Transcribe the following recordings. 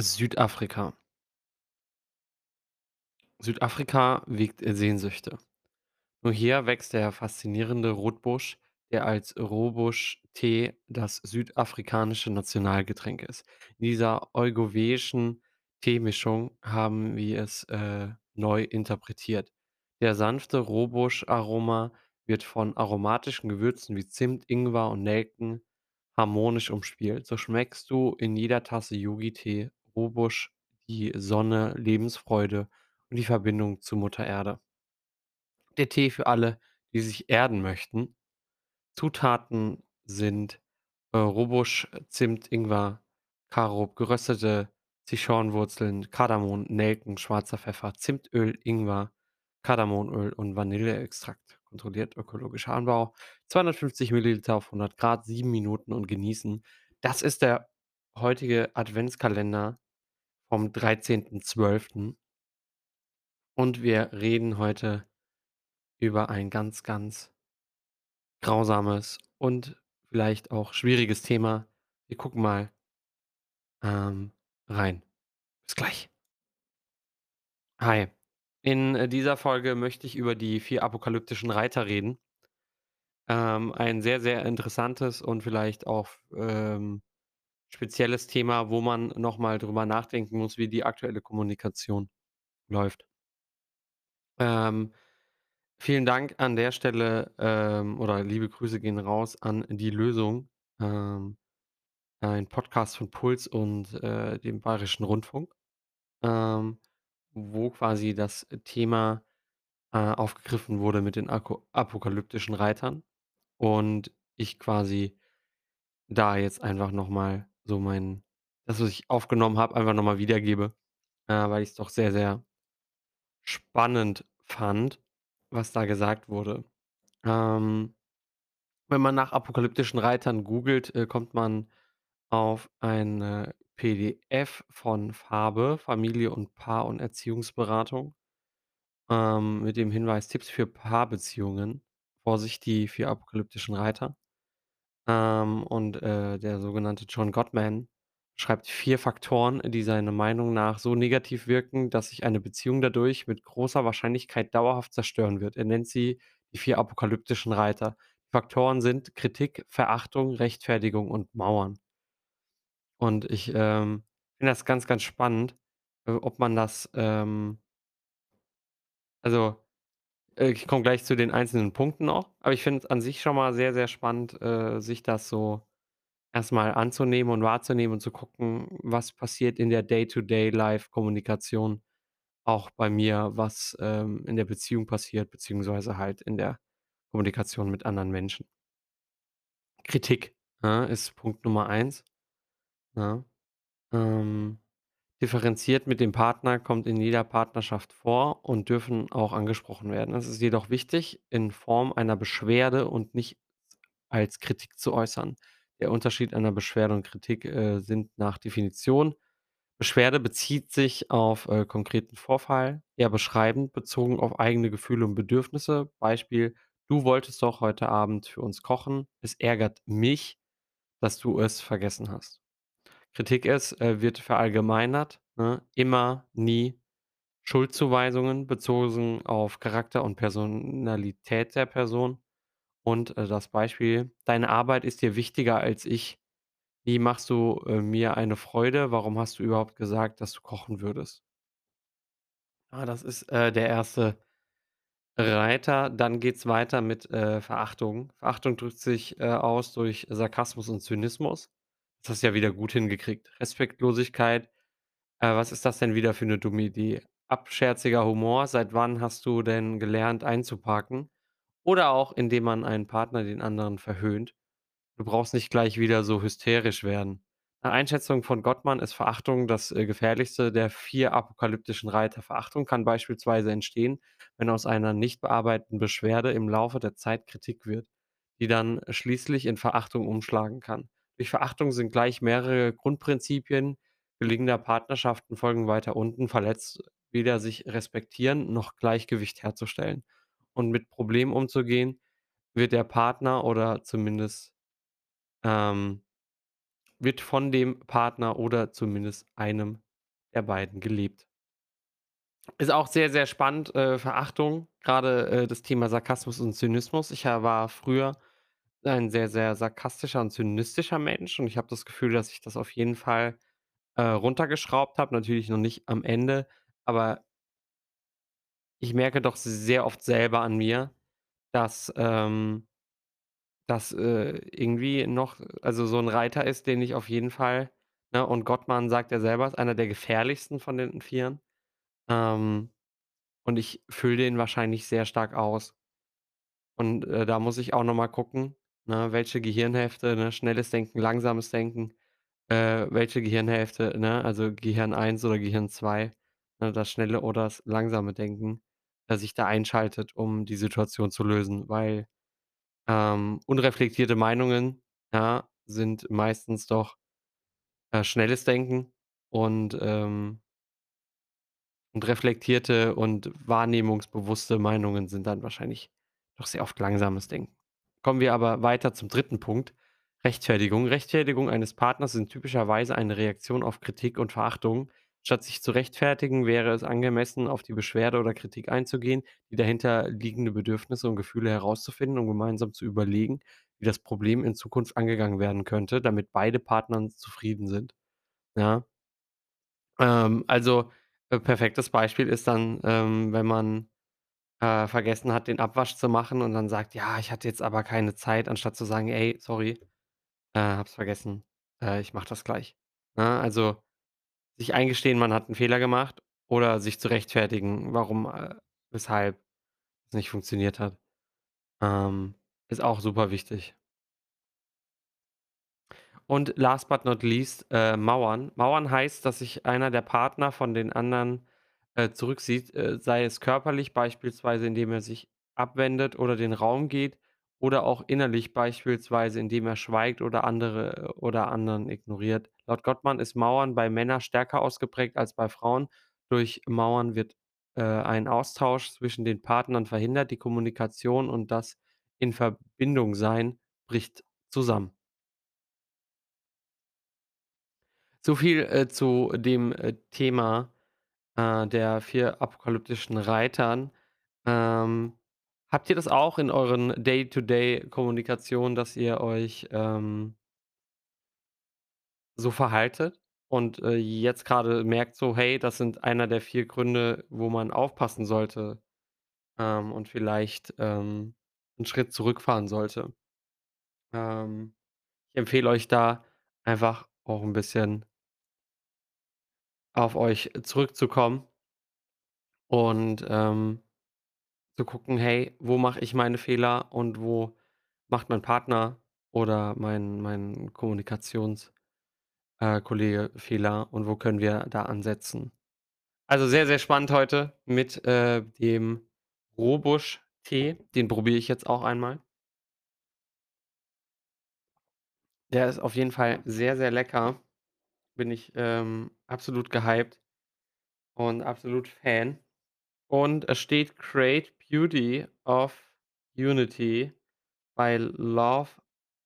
Südafrika. Südafrika wiegt äh, Sehnsüchte. Nur hier wächst der faszinierende Rotbusch, der als Robusch-Tee das südafrikanische Nationalgetränk ist. In dieser europäischen Teemischung haben wir es äh, neu interpretiert. Der sanfte Robusch-Aroma wird von aromatischen Gewürzen wie Zimt, Ingwer und Nelken harmonisch umspielt. So schmeckst du in jeder Tasse Yogi-Tee Robusch die Sonne, Lebensfreude und die Verbindung zu Mutter Erde. Der Tee für alle, die sich erden möchten. Zutaten sind, äh, Robusch, Zimt, Ingwer, Karob, geröstete Sichuanwurzeln, Kardamom, Nelken, schwarzer Pfeffer, Zimtöl, Ingwer, Kardamomöl und Vanilleextrakt. Kontrolliert ökologischer Anbau. 250 Milliliter auf 100 Grad, 7 Minuten und genießen. Das ist der heutige Adventskalender vom 13.12. Und wir reden heute über ein ganz, ganz grausames und vielleicht auch schwieriges Thema. Wir gucken mal ähm, rein. Bis gleich. Hi. In äh, dieser Folge möchte ich über die vier apokalyptischen Reiter reden. Ähm, ein sehr, sehr interessantes und vielleicht auch ähm, spezielles Thema, wo man nochmal drüber nachdenken muss, wie die aktuelle Kommunikation läuft. Ähm, vielen Dank an der Stelle ähm, oder liebe Grüße gehen raus an die Lösung. Ähm, ein Podcast von Puls und äh, dem Bayerischen Rundfunk, ähm, wo quasi das Thema äh, aufgegriffen wurde mit den apokalyptischen Reitern und ich quasi da jetzt einfach noch mal so mein das, was ich aufgenommen habe, einfach noch mal wiedergebe, äh, weil ich's doch sehr, sehr spannend fand, was da gesagt wurde. Ähm, wenn man nach apokalyptischen Reitern googelt, äh, kommt man auf eine PDF von Farbe, Familie und Paar und Erziehungsberatung, ähm, mit dem Hinweis: „Tipps für Paarbeziehungen. Vorsicht, die 4 apokalyptischen Reiter.“ Ähm, und, äh, der sogenannte John Gottman schreibt 4 Faktoren, die seiner Meinung nach so negativ wirken, dass sich eine Beziehung dadurch mit großer Wahrscheinlichkeit dauerhaft zerstören wird. Er nennt sie die 4 apokalyptischen Reiter. Faktoren sind Kritik, Verachtung, Rechtfertigung und Mauern. Und ich, ähm, finde das ganz, ganz spannend, äh, ob man das, ähm also, ich komme gleich zu den einzelnen Punkten noch, aber ich finde es an sich schon mal sehr, sehr spannend, äh, sich das so erst mal anzunehmen und wahrzunehmen und zu gucken, was passiert in der Day-to-Day-Life-Kommunikation auch bei mir, was, ähm, in der Beziehung passiert, beziehungsweise halt in der Kommunikation mit anderen Menschen. Kritik, ne, ist Punkt Nummer 1, ne? Ähm, differenziert mit dem Partner kommt in jeder Partnerschaft vor und dürfen auch angesprochen werden. Es ist jedoch wichtig, in Form einer Beschwerde und nicht als Kritik zu äußern. Der Unterschied einer Beschwerde und Kritik, äh, sind nach Definition Beschwerde bezieht sich auf, äh, konkreten Vorfall, eher beschreibend, bezogen auf eigene Gefühle und Bedürfnisse. Beispiel: „Du wolltest doch heute Abend für uns kochen. Es ärgert mich, dass du es vergessen hast.“ Kritik ist, äh, wird verallgemeinert, ne? Immer, nie. Schuldzuweisungen bezogen auf Charakter und Personalität der Person und, äh, das Beispiel: „Deine Arbeit ist dir wichtiger als ich. Wie machst du, äh, mir eine Freude? Warum hast du überhaupt gesagt, dass du kochen würdest?“ Ah, das ist, äh, der erste Reiter. Dann geht's weiter mit, äh, Verachtung. Verachtung drückt sich, äh, aus durch Sarkasmus und Zynismus. Das hast du ja wieder gut hingekriegt. Respektlosigkeit: „Äh, was ist das denn wieder für 'ne dumme Idee?“ Abscherziger Humor: „Seit wann hast du denn gelernt einzuparken?“ Oder auch, indem man einen Partner den anderen verhöhnt: „Du brauchst nicht gleich wieder so hysterisch werden.“ Nach Einschätzung von Gottman ist Verachtung das, äh, gefährlichste der 4 apokalyptischen Reiter. Verachtung kann beispielsweise entstehen, wenn aus einer nicht bearbeiteten Beschwerde im Laufe der Zeit Kritik wird, die dann schließlich in Verachtung umschlagen kann. Durch Verachtung sind gleich mehrere Grundprinzipien gelingender Partnerschaften folgen weiter unten verletzt, weder sich respektieren noch Gleichgewicht herzustellen. Und mit Problemen umzugehen, wird der Partner oder zumindest ähm, wird von dem Partner oder zumindest einem der beiden gelebt. Ist auch sehr, sehr spannend, äh, Verachtung, grade, äh, das Thema Sarkasmus und Zynismus. Ich, ja, war früher ein sehr, sehr sarkastischer und zynistischer Mensch und ich habe das Gefühl, dass ich das auf jeden Fall, äh, runtergeschraubt habe, natürlich noch nicht am Ende, aber ich merke doch sehr oft selber an mir, dass, ähm das, äh, irgendwie noch also, so 'n Reiter ist, den ich auf jeden Fall ne, und Gottman sagt ja selber, ist einer der gefährlichsten von den Vieren. Ähm, und ich fülle den wahrscheinlich sehr stark aus. Und, äh, da muss ich auch noch mal gucken, ne, welche Gehirnhälfte, ne, schnelles Denken, langsames Denken, äh, welche Gehirnhälfte, ne, also Gehirn 1 oder Gehirn 2, ne, das schnelle oder das langsame Denken, das sich da einschaltet, um die Situation zu lösen, weil, ähm, unreflektierte Meinungen, ja, sind meistens doch, äh, schnelles Denken und, ähm und reflektierte und wahrnehmungsbewusste Meinungen sind dann wahrscheinlich doch sehr oft langsames Denken. Kommen wir aber weiter zum 3. Punkt, Rechtfertigung. Rechtfertigung eines Partners sind typischerweise eine Reaktion auf Kritik und Verachtung. Statt sich zu rechtfertigen, wäre es angemessen, auf die Beschwerde oder Kritik einzugehen, die dahinterliegende Bedürfnisse und Gefühle herauszufinden und gemeinsam zu überlegen, wie das Problem in Zukunft angegangen werden könnte, damit beide Partnern zufrieden sind, ja? Ähm, also, äh, perfektes Beispiel ist dann, ähm, wenn man, äh, vergessen hat, den Abwasch zu machen und dann sagt: „Ja, ich hatte jetzt aber keine Zeit“, anstatt zu sagen: „Ey, sorry, äh, habe es vergessen, äh, ich mache das gleich.“ Ne, also, sich eingestehen, man hat 'n Fehler gemacht oder sich zu rechtfertigen, warum, äh weshalb es nicht funktioniert hat, ähm, ist auch super wichtig. Und last but not least, äh, Mauern. Mauern heißt, dass sich einer der Partner von den anderen, äh, äh, sei es körperlich, beispielsweise indem er sich abwendet oder den Raum geht oder auch innerlich, beispielsweise indem er schweigt oder andere oder anderen ignoriert. Laut Gottman ist Mauern bei Männern stärker ausgeprägt als bei Frauen. Durch Mauern wird, äh, ein Austausch zwischen den Partnern verhindert, die Kommunikation und das In-Verbindung-Sein bricht zusammen. So viel, äh, zu dem, äh, Thema, äh, der 4 apokalyptischen Reitern. Ähm, habt ihr das auch in euren Day-to-Day-Kommunikationen, dass ihr euch, ähm so verhaltet und, äh, jetzt grade merkt so: „Hey, das sind einer der 4 Gründe, wo man aufpassen sollte, ähm, und vielleicht, ähm, 'n Schritt zurückfahren sollte?“ Ähm, ich empfehle euch da einfach auch 'n bisschen auf euch zurückzukommen und, ähm, zu gucken: „Hey, wo mache ich meine Fehler und wo macht mein Partner oder mein mein Kommunikations äh, Fehler und wo können wir da ansetzen?“ Also, sehr, sehr spannend heute mit, äh, dem Rohbusch-Tee. Den probiere ich jetzt auch einmal. Der ist auf jeden Fall sehr, sehr lecker. Bin ich, ähm, absolut gehypt und absolut Fan. Und es steht „Create Beauty of Unity by Love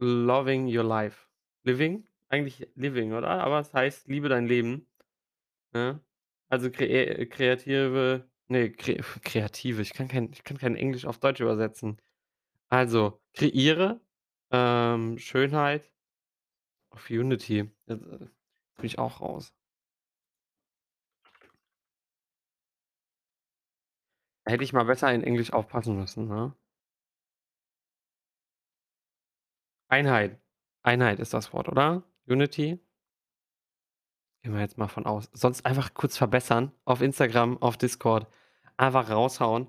Loving Your Life.“ Living? Eigentlich Living, oder? Aber es heißt: „Liebe dein Leben“, ne? Also, kree kreative ne, kre kreative, ich kann kein ich kann kein Englisch auf Deutsch übersetzen. Also, kreiere, ähm, Schönheit of Unity. Bin ich auch raus. Hätte ich mal besser in Englisch aufpassen müssen, ne? Einheit. Einheit ist das Wort, oder? Unity? Gehen wir jetzt mal von aus. Sonst einfach kurz verbessern auf Instagram, auf Discord, einfach raushauen.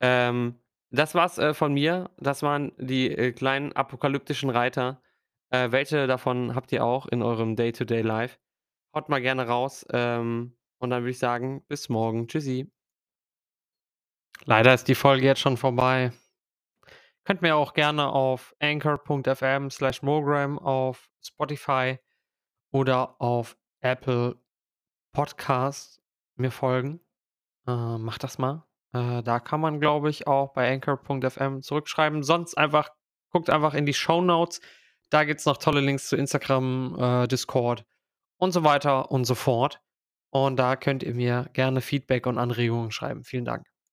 Ähm, das war's, äh, von mir. Das waren die, äh, kleinen apokalyptischen Reiter. Äh, welche davon habt ihr auch in eurem Day-to-Day Life? Haut mal gerne raus, ähm, und dann würde ich sagen, bis morgen. Tschüssi. Leider ist die Folge jetzt schon vorbei. Könnt mir auch gerne auf Anchor.fm/Mogram auf Spotify oder auf Apple Podcasts mir folgen. Äh, macht das mal. Äh, da kann man, glaube ich, auch bei Anchor.fm zurückschreiben. Sonst einfach guckt einfach in die Shownotes. Da gibt's noch tolle Links zu Instagram, äh, Discord und so weiter und so fort. Und da könnt ihr mir gerne Feedback und Anregungen schreiben. Vielen Dank.